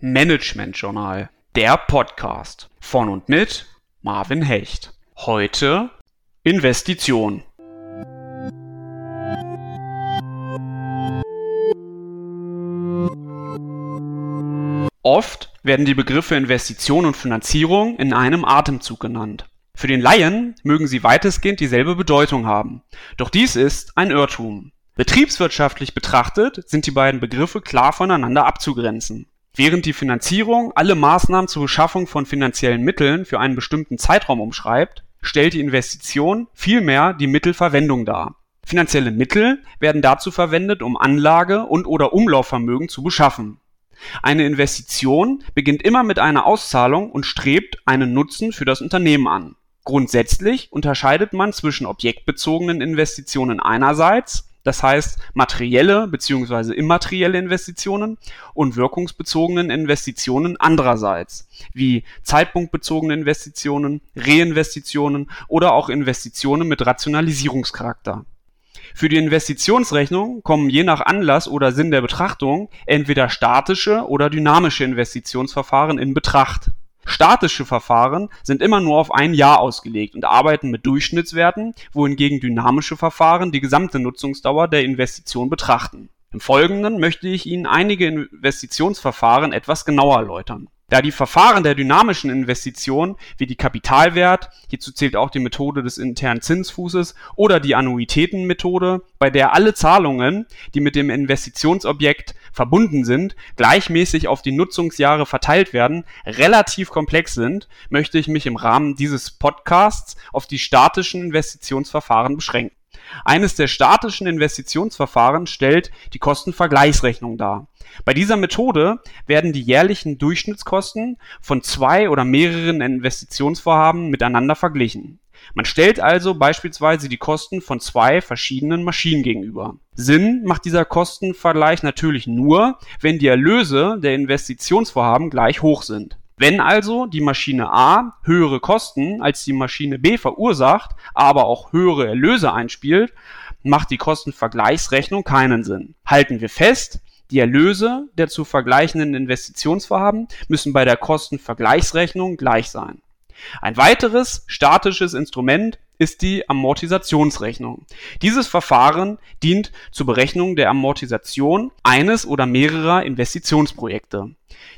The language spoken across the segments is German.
Management Journal, der Podcast von und mit Marvin Hecht. Heute Investition. Oft werden die Begriffe Investition und Finanzierung in einem Atemzug genannt. Für den Laien mögen sie weitestgehend dieselbe Bedeutung haben. Doch dies ist ein Irrtum. Betriebswirtschaftlich betrachtet sind die beiden Begriffe klar voneinander abzugrenzen. Während die Finanzierung alle Maßnahmen zur Beschaffung von finanziellen Mitteln für einen bestimmten Zeitraum umschreibt, stellt die Investition vielmehr die Mittelverwendung dar. Finanzielle Mittel werden dazu verwendet, um Anlage und/oder Umlaufvermögen zu beschaffen. Eine Investition beginnt immer mit einer Auszahlung und strebt einen Nutzen für das Unternehmen an. Grundsätzlich unterscheidet man zwischen objektbezogenen Investitionen einerseits das heißt materielle bzw. immaterielle Investitionen und wirkungsbezogenen Investitionen andererseits, wie zeitpunktbezogene Investitionen, Reinvestitionen oder auch Investitionen mit Rationalisierungscharakter. Für die Investitionsrechnung kommen je nach Anlass oder Sinn der Betrachtung entweder statische oder dynamische Investitionsverfahren in Betracht Statische Verfahren sind immer nur auf ein Jahr ausgelegt und arbeiten mit Durchschnittswerten, wohingegen dynamische Verfahren die gesamte Nutzungsdauer der Investition betrachten. Im Folgenden möchte ich Ihnen einige Investitionsverfahren etwas genauer erläutern da die Verfahren der dynamischen Investition wie die Kapitalwert (hierzu zählt auch die Methode des internen Zinsfußes oder die Annuitätenmethode, bei der alle Zahlungen, die mit dem Investitionsobjekt verbunden sind, gleichmäßig auf die Nutzungsjahre verteilt werden, relativ komplex sind, möchte ich mich im Rahmen dieses Podcasts auf die statischen Investitionsverfahren beschränken eines der statischen Investitionsverfahren stellt die Kostenvergleichsrechnung dar. Bei dieser Methode werden die jährlichen Durchschnittskosten von zwei oder mehreren Investitionsvorhaben miteinander verglichen. Man stellt also beispielsweise die Kosten von zwei verschiedenen Maschinen gegenüber. Sinn macht dieser Kostenvergleich natürlich nur, wenn die Erlöse der Investitionsvorhaben gleich hoch sind wenn also die Maschine A höhere Kosten als die Maschine B verursacht, aber auch höhere Erlöse einspielt, macht die Kostenvergleichsrechnung keinen Sinn. Halten wir fest, die Erlöse der zu vergleichenden Investitionsvorhaben müssen bei der Kostenvergleichsrechnung gleich sein. Ein weiteres statisches Instrument ist die Amortisationsrechnung. Dieses Verfahren dient zur Berechnung der Amortisation eines oder mehrerer Investitionsprojekte.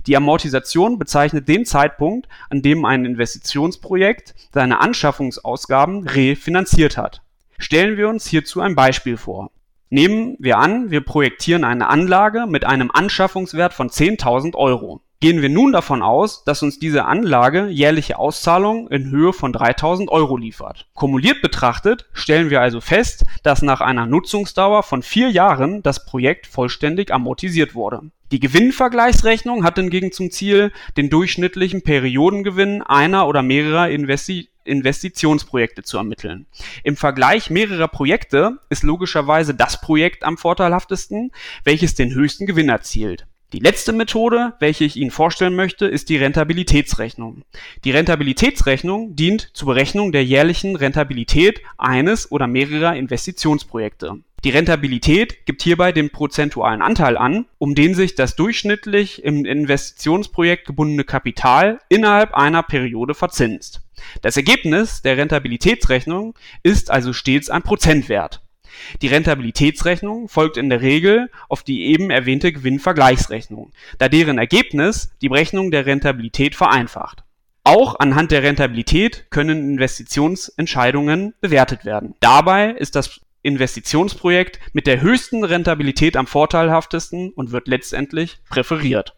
Die Amortisation bezeichnet den Zeitpunkt, an dem ein Investitionsprojekt seine Anschaffungsausgaben refinanziert hat. Stellen wir uns hierzu ein Beispiel vor. Nehmen wir an, wir projektieren eine Anlage mit einem Anschaffungswert von 10.000 Euro. Gehen wir nun davon aus, dass uns diese Anlage jährliche Auszahlungen in Höhe von 3000 Euro liefert. Kumuliert betrachtet stellen wir also fest, dass nach einer Nutzungsdauer von vier Jahren das Projekt vollständig amortisiert wurde. Die Gewinnvergleichsrechnung hat hingegen zum Ziel, den durchschnittlichen Periodengewinn einer oder mehrerer Investi Investitionsprojekte zu ermitteln. Im Vergleich mehrerer Projekte ist logischerweise das Projekt am vorteilhaftesten, welches den höchsten Gewinn erzielt. Die letzte Methode, welche ich Ihnen vorstellen möchte, ist die Rentabilitätsrechnung. Die Rentabilitätsrechnung dient zur Berechnung der jährlichen Rentabilität eines oder mehrerer Investitionsprojekte. Die Rentabilität gibt hierbei den prozentualen Anteil an, um den sich das durchschnittlich im Investitionsprojekt gebundene Kapital innerhalb einer Periode verzinst. Das Ergebnis der Rentabilitätsrechnung ist also stets ein Prozentwert die Rentabilitätsrechnung folgt in der Regel auf die eben erwähnte Gewinnvergleichsrechnung, da deren Ergebnis die Berechnung der Rentabilität vereinfacht. Auch anhand der Rentabilität können Investitionsentscheidungen bewertet werden. Dabei ist das Investitionsprojekt mit der höchsten Rentabilität am vorteilhaftesten und wird letztendlich präferiert